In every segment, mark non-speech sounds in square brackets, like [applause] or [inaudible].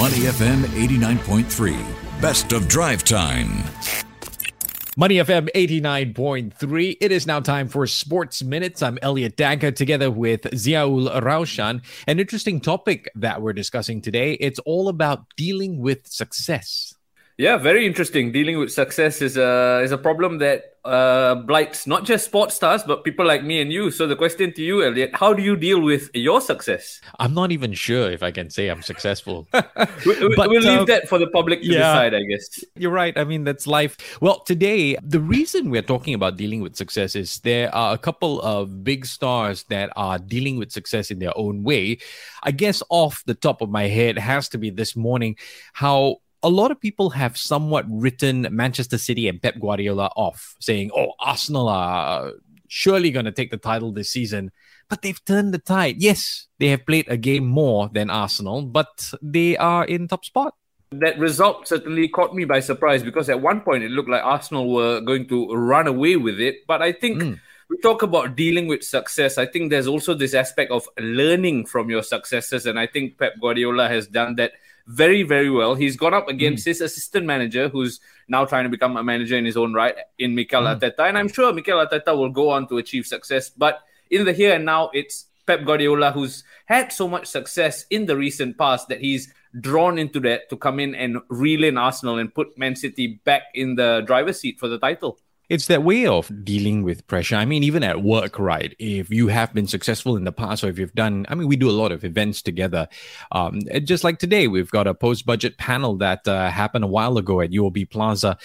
Money FM 89.3, best of drive time. Money FM 89.3. It is now time for Sports Minutes. I'm Elliot Danker together with Ziaul Raushan. An interesting topic that we're discussing today. It's all about dealing with success. Yeah, very interesting. Dealing with success is a is a problem that uh, blights not just sports stars but people like me and you. So the question to you, Elliot, how do you deal with your success? I'm not even sure if I can say I'm successful. [laughs] we, but, we'll leave uh, that for the public to yeah, decide, I guess. You're right. I mean, that's life. Well, today the reason we're talking about dealing with success is there are a couple of big stars that are dealing with success in their own way. I guess off the top of my head has to be this morning how a lot of people have somewhat written Manchester City and Pep Guardiola off, saying, oh, Arsenal are surely going to take the title this season. But they've turned the tide. Yes, they have played a game more than Arsenal, but they are in top spot. That result certainly caught me by surprise because at one point it looked like Arsenal were going to run away with it. But I think. Mm we talk about dealing with success. I think there's also this aspect of learning from your successes. And I think Pep Guardiola has done that very, very well. He's gone up against mm. his assistant manager, who's now trying to become a manager in his own right, in Mikel mm. Arteta. And I'm sure Mikel Arteta will go on to achieve success. But in the here and now, it's Pep Guardiola who's had so much success in the recent past that he's drawn into that to come in and reel in Arsenal and put Man City back in the driver's seat for the title it's that way of dealing with pressure. I mean, even at work, right? If you have been successful in the past, or if you've done, I mean, we do a lot of events together. Um, just like today, we've got a post budget panel that uh, happened a while ago at UOB Plaza.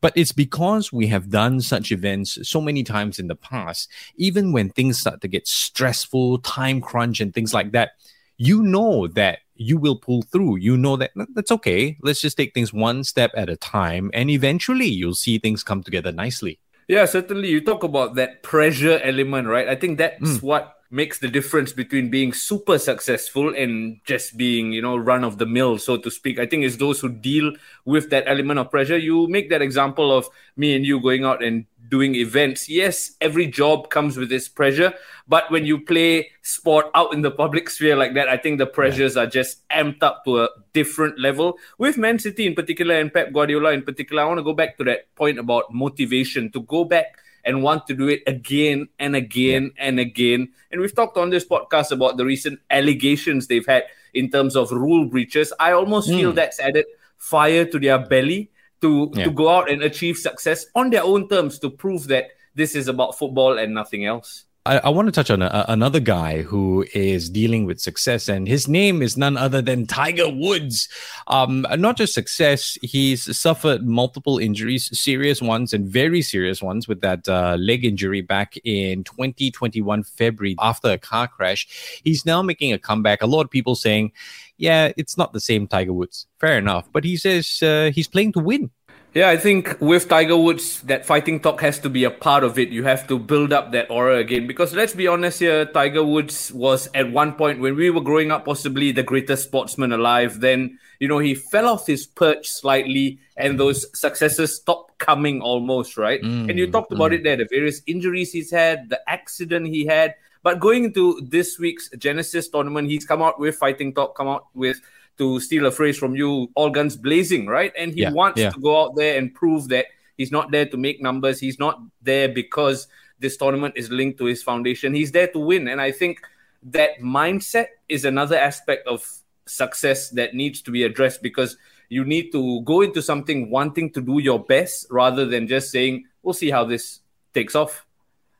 But it's because we have done such events so many times in the past, even when things start to get stressful, time crunch, and things like that, you know that you will pull through. You know that that's okay. Let's just take things one step at a time, and eventually you'll see things come together nicely. Yeah, certainly. You talk about that pressure element, right? I think that's mm. what makes the difference between being super successful and just being, you know, run of the mill, so to speak. I think it's those who deal with that element of pressure. You make that example of me and you going out and doing events. Yes, every job comes with its pressure, but when you play sport out in the public sphere like that, I think the pressures yeah. are just amped up to a different level. With Man City in particular and Pep Guardiola in particular, I want to go back to that point about motivation to go back and want to do it again and again yeah. and again. And we've talked on this podcast about the recent allegations they've had in terms of rule breaches. I almost mm. feel that's added fire to their belly to yeah. to go out and achieve success on their own terms to prove that this is about football and nothing else. I, I want to touch on a, another guy who is dealing with success, and his name is none other than Tiger Woods. Um, not just success, he's suffered multiple injuries, serious ones and very serious ones, with that uh, leg injury back in 2021 February after a car crash. He's now making a comeback. A lot of people saying, "Yeah, it's not the same Tiger Woods." Fair enough, but he says uh, he's playing to win. Yeah, I think with Tiger Woods, that fighting talk has to be a part of it. You have to build up that aura again. Because let's be honest here, Tiger Woods was at one point when we were growing up, possibly the greatest sportsman alive. Then, you know, he fell off his perch slightly and those successes stopped coming almost, right? Mm, and you talked about mm. it there the various injuries he's had, the accident he had. But going into this week's Genesis tournament, he's come out with fighting talk, come out with to steal a phrase from you, all guns blazing, right? And he yeah, wants yeah. to go out there and prove that he's not there to make numbers. He's not there because this tournament is linked to his foundation. He's there to win. And I think that mindset is another aspect of success that needs to be addressed because you need to go into something wanting to do your best rather than just saying, we'll see how this takes off.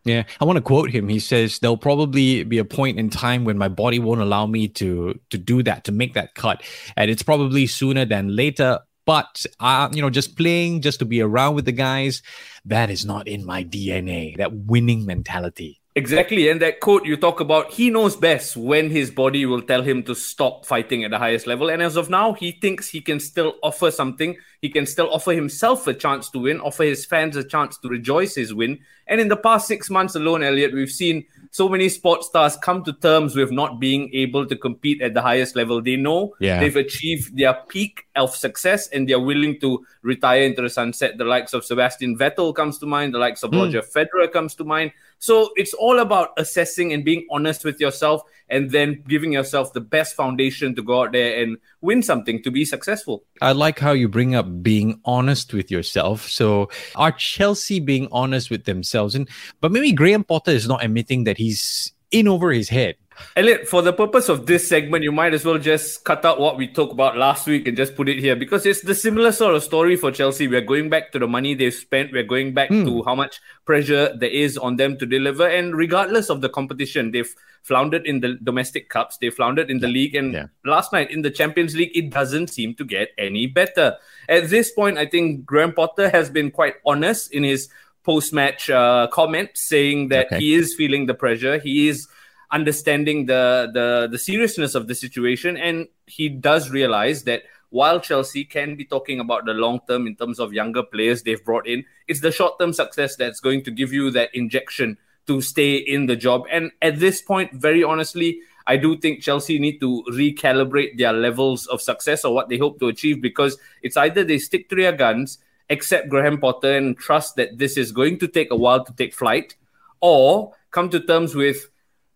Yeah, I want to quote him. He says, "There'll probably be a point in time when my body won't allow me to to do that, to make that cut, and it's probably sooner than later. But uh, you know, just playing, just to be around with the guys, that is not in my DNA. That winning mentality." Exactly. And that quote you talk about, he knows best when his body will tell him to stop fighting at the highest level. And as of now, he thinks he can still offer something. He can still offer himself a chance to win, offer his fans a chance to rejoice his win. And in the past six months alone, Elliot, we've seen so many sports stars come to terms with not being able to compete at the highest level. They know yeah. they've achieved their peak of success and they're willing to retire into the sunset. The likes of Sebastian Vettel comes to mind, the likes of mm. Roger Federer comes to mind. So it's all about assessing and being honest with yourself and then giving yourself the best foundation to go out there and win something to be successful. I like how you bring up being honest with yourself. So are Chelsea being honest with themselves? And but maybe Graham Potter is not admitting that he's in over his head. Elliot, for the purpose of this segment, you might as well just cut out what we talked about last week and just put it here because it's the similar sort of story for Chelsea. We're going back to the money they've spent, we're going back mm. to how much pressure there is on them to deliver. And regardless of the competition, they've floundered in the domestic cups, they floundered in the league. And yeah. last night in the Champions League, it doesn't seem to get any better. At this point, I think Graham Potter has been quite honest in his post match uh, comment, saying that okay. he is feeling the pressure. He is understanding the, the the seriousness of the situation, and he does realize that while Chelsea can be talking about the long term in terms of younger players they've brought in, it's the short term success that's going to give you that injection to stay in the job. And at this point, very honestly, I do think Chelsea need to recalibrate their levels of success or what they hope to achieve because it's either they stick to their guns, accept Graham Potter, and trust that this is going to take a while to take flight, or come to terms with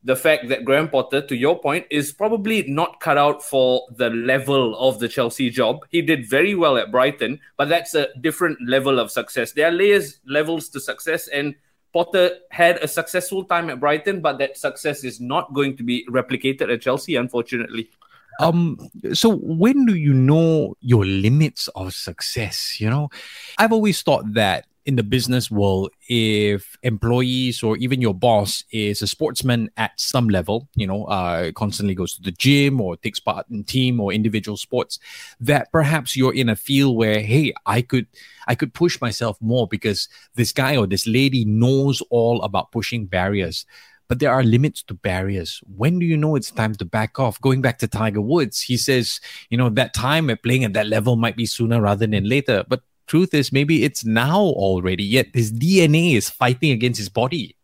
the fact that Graham Potter, to your point, is probably not cut out for the level of the Chelsea job. He did very well at Brighton, but that's a different level of success. There are layers, levels to success, and Potter had a successful time at Brighton, but that success is not going to be replicated at Chelsea, unfortunately. Um, so when do you know your limits of success? You know, I've always thought that in the business world, if employees or even your boss is a sportsman at some level, you know, uh, constantly goes to the gym or takes part in team or individual sports, that perhaps you're in a field where, hey, I could, I could push myself more because this guy or this lady knows all about pushing barriers. But there are limits to barriers. When do you know it's time to back off? Going back to Tiger Woods, he says, you know, that time at playing at that level might be sooner rather than later. But truth is maybe it's now already, yet his DNA is fighting against his body.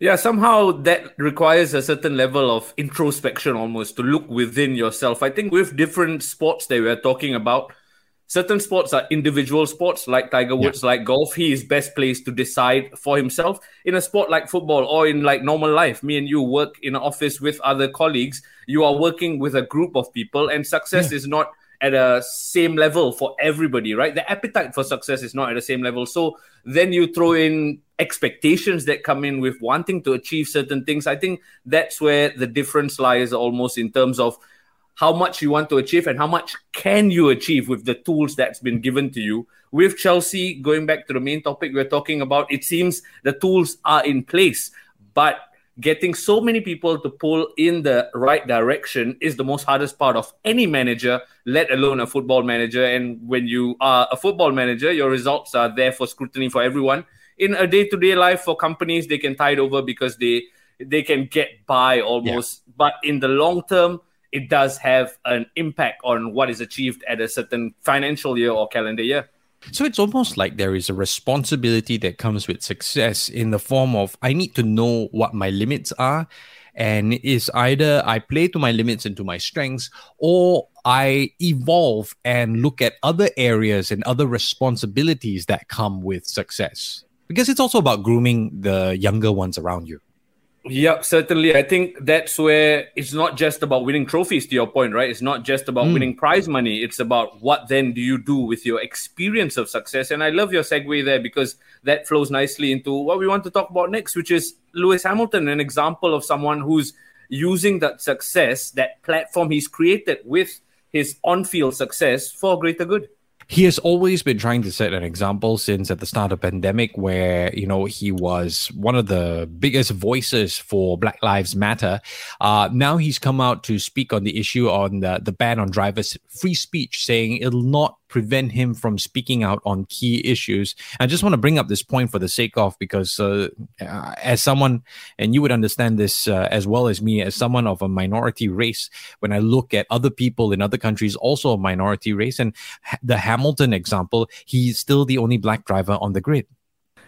Yeah, somehow that requires a certain level of introspection almost to look within yourself. I think with different sports that we're talking about, certain sports are individual sports like Tiger Woods, yeah. like golf. He is best placed to decide for himself. In a sport like football or in like normal life, me and you work in an office with other colleagues. You are working with a group of people, and success yeah. is not at a same level for everybody, right? The appetite for success is not at the same level. So then you throw in expectations that come in with wanting to achieve certain things. I think that's where the difference lies almost in terms of how much you want to achieve and how much can you achieve with the tools that's been given to you. With Chelsea, going back to the main topic we're talking about, it seems the tools are in place, but getting so many people to pull in the right direction is the most hardest part of any manager, let alone a football manager. And when you are a football manager, your results are there for scrutiny for everyone. In a day-to-day life for companies, they can tide over because they they can get by almost. Yeah. But in the long term, it does have an impact on what is achieved at a certain financial year or calendar year. So it's almost like there is a responsibility that comes with success in the form of I need to know what my limits are. And it's either I play to my limits and to my strengths, or I evolve and look at other areas and other responsibilities that come with success. Because it's also about grooming the younger ones around you. Yeah, certainly. I think that's where it's not just about winning trophies, to your point, right? It's not just about mm. winning prize money. It's about what then do you do with your experience of success. And I love your segue there because that flows nicely into what we want to talk about next, which is Lewis Hamilton, an example of someone who's using that success, that platform he's created with his on field success for greater good he has always been trying to set an example since at the start of pandemic where you know he was one of the biggest voices for black lives matter. Uh, now he's come out to speak on the issue on the, the ban on drivers free speech saying it'll not prevent him from speaking out on key issues. I just want to bring up this point for the sake of because uh, uh, as someone, and you would understand this uh, as well as me, as someone of a minority race, when I look at other people in other countries also a minority race, and the Hamilton example, he's still the only black driver on the grid.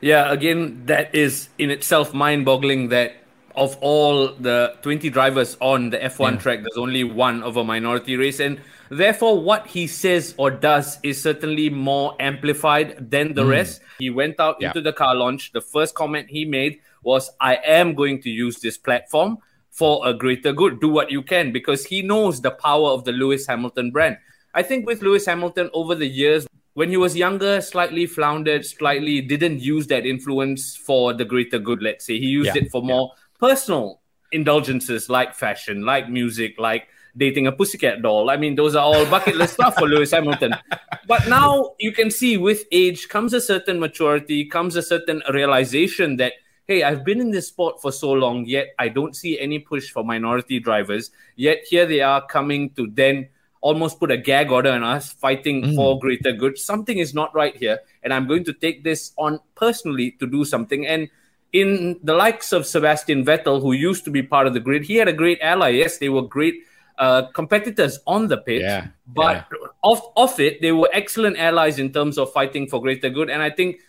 Yeah, again, that is in itself mind boggling that of all the 20 drivers on the F1 yeah. track, there's only one of a minority race. And Therefore, what he says or does is certainly more amplified than the mm. rest. He went out yeah. into the car launch. The first comment he made was, I am going to use this platform for a greater good. Do what you can because he knows the power of the Lewis Hamilton brand. I think with Lewis Hamilton over the years, when he was younger, slightly floundered, slightly didn't use that influence for the greater good, let's say. He used yeah. it for more yeah. personal indulgences like fashion, like music, like dating a pussycat doll. I mean, those are all bucket list stuff for Lewis Hamilton. But now you can see with age comes a certain maturity, comes a certain realization that, hey, I've been in this sport for so long, yet I don't see any push for minority drivers. Yet here they are coming to then almost put a gag order on us fighting mm. for greater good. Something is not right here. And I'm going to take this on personally to do something. And in the likes of Sebastian Vettel, who used to be part of the grid, he had a great ally. Yes, they were great uh, competitors on the pitch, yeah, but yeah. off off it, they were excellent allies in terms of fighting for greater good. And I think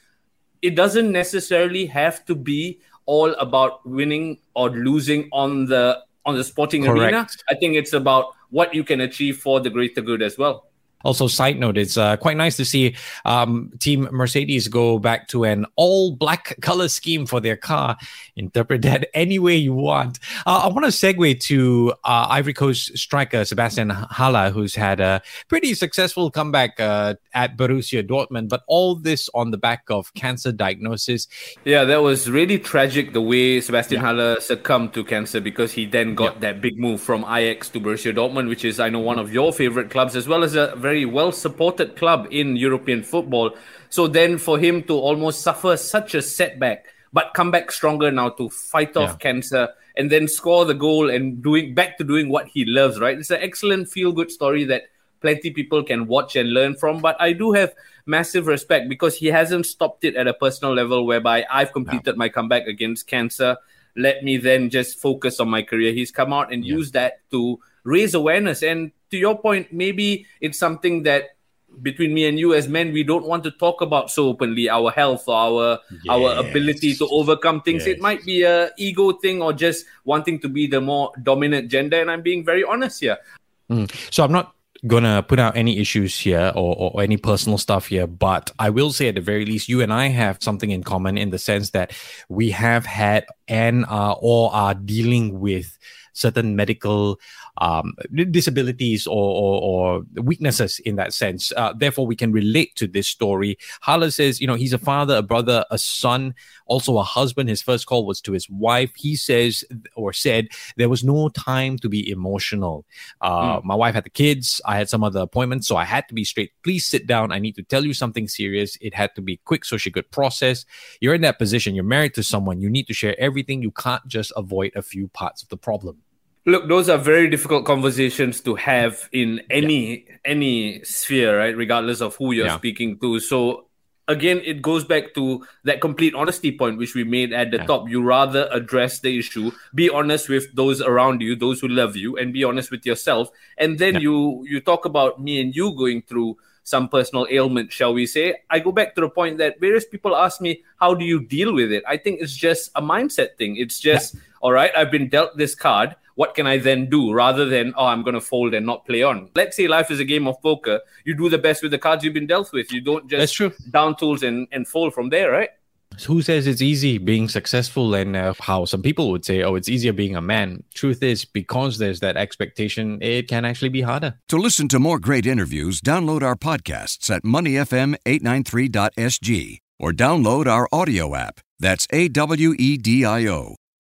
it doesn't necessarily have to be all about winning or losing on the on the sporting Correct. arena. I think it's about what you can achieve for the greater good as well. Also, side note, it's uh, quite nice to see um, Team Mercedes go back to an all black [laughs] color scheme for their car. Interpret that [laughs] any way you want. Uh, I want to segue to uh, Ivory Coast striker Sebastian Haller, who's had a pretty successful comeback uh, at Borussia Dortmund, but all this on the back of cancer diagnosis. Yeah, that was really tragic the way Sebastian yeah. Haller succumbed to cancer because he then got yeah. that big move from Ajax to Borussia Dortmund, which is, I know, one of your favorite clubs, as well as a very very well supported club in European football. So then for him to almost suffer such a setback, but come back stronger now to fight off yeah. cancer and then score the goal and doing back to doing what he loves, right? It's an excellent feel good story that plenty people can watch and learn from. But I do have massive respect because he hasn't stopped it at a personal level whereby I've completed my comeback against cancer. Let me then just focus on my career. He's come out and yeah. used that to raise awareness. And to your point, maybe it's something that between me and you as men, we don't want to talk about so openly our health or our yes. our ability to overcome things. Yes. It might be a ego thing or just wanting to be the more dominant gender. And I'm being very honest here. Mm. So I'm not gonna put out any issues here or, or, any personal stuff here but i will say at the very least you and i have something in common in the sense that we have had and are or are dealing with certain medical um, disabilities or, or, or, weaknesses in that sense. Uh, therefore, we can relate to this story. Haller says, you know, he's a father, a brother, a son, also a husband. His first call was to his wife. He says or said there was no time to be emotional. Uh, mm. My wife had the kids. I had some other appointments, so I had to be straight. Please sit down. I need to tell you something serious. It had to be quick so she could process. You're in that position. You're married to someone. You need to share everything. You can't just avoid a few parts of the problem. Look, those are very difficult conversations to have in any yeah. any sphere, right? Regardless of who you're yeah. speaking to. So again, it goes back to that complete honesty point which we made at the yeah. top. You rather address the issue, be honest with those around you, those who love you, and be honest with yourself. And then you you talk about me and you going through some personal ailment, shall we say. I go back to the point that various people ask me, how do you deal with it? I think it's just a mindset thing. It's just, all right, I've been dealt this card what can I then do rather than, oh, I'm going to fold and not play on. Let's say life is a game of poker. You do the best with the cards you've been dealt with. You don't just That's true. down tools and, and fold from there, right? Who says it's easy being successful and uh, how some people would say, oh, it's easier being a man? Truth is, because there's that expectation, it can actually be harder. To listen to more great interviews, download our podcasts at moneyfm893.sg or download our audio app. That's A W E D I O.